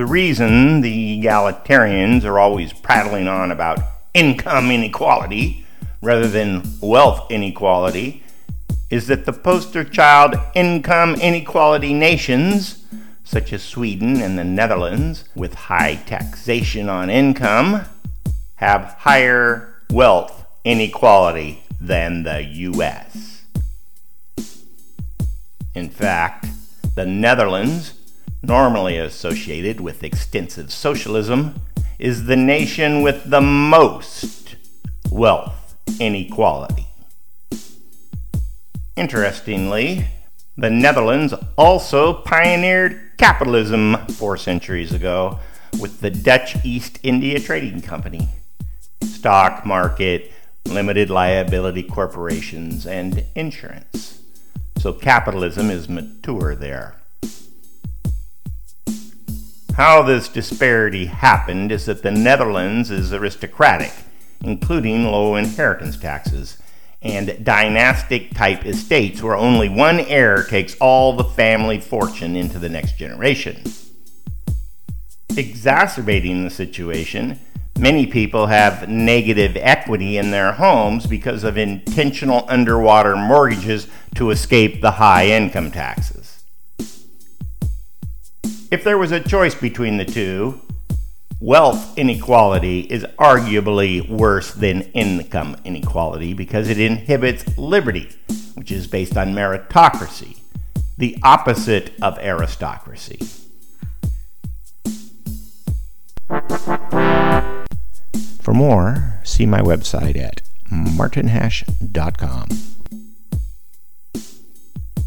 The reason the egalitarians are always prattling on about income inequality rather than wealth inequality is that the poster child income inequality nations, such as Sweden and the Netherlands, with high taxation on income, have higher wealth inequality than the U.S. In fact, the Netherlands normally associated with extensive socialism, is the nation with the most wealth inequality. Interestingly, the Netherlands also pioneered capitalism four centuries ago with the Dutch East India Trading Company, stock market, limited liability corporations, and insurance. So capitalism is mature there. How this disparity happened is that the Netherlands is aristocratic, including low inheritance taxes, and dynastic type estates where only one heir takes all the family fortune into the next generation. Exacerbating the situation, many people have negative equity in their homes because of intentional underwater mortgages to escape the high income taxes. If there was a choice between the two, wealth inequality is arguably worse than income inequality because it inhibits liberty, which is based on meritocracy, the opposite of aristocracy. For more, see my website at martinhash.com.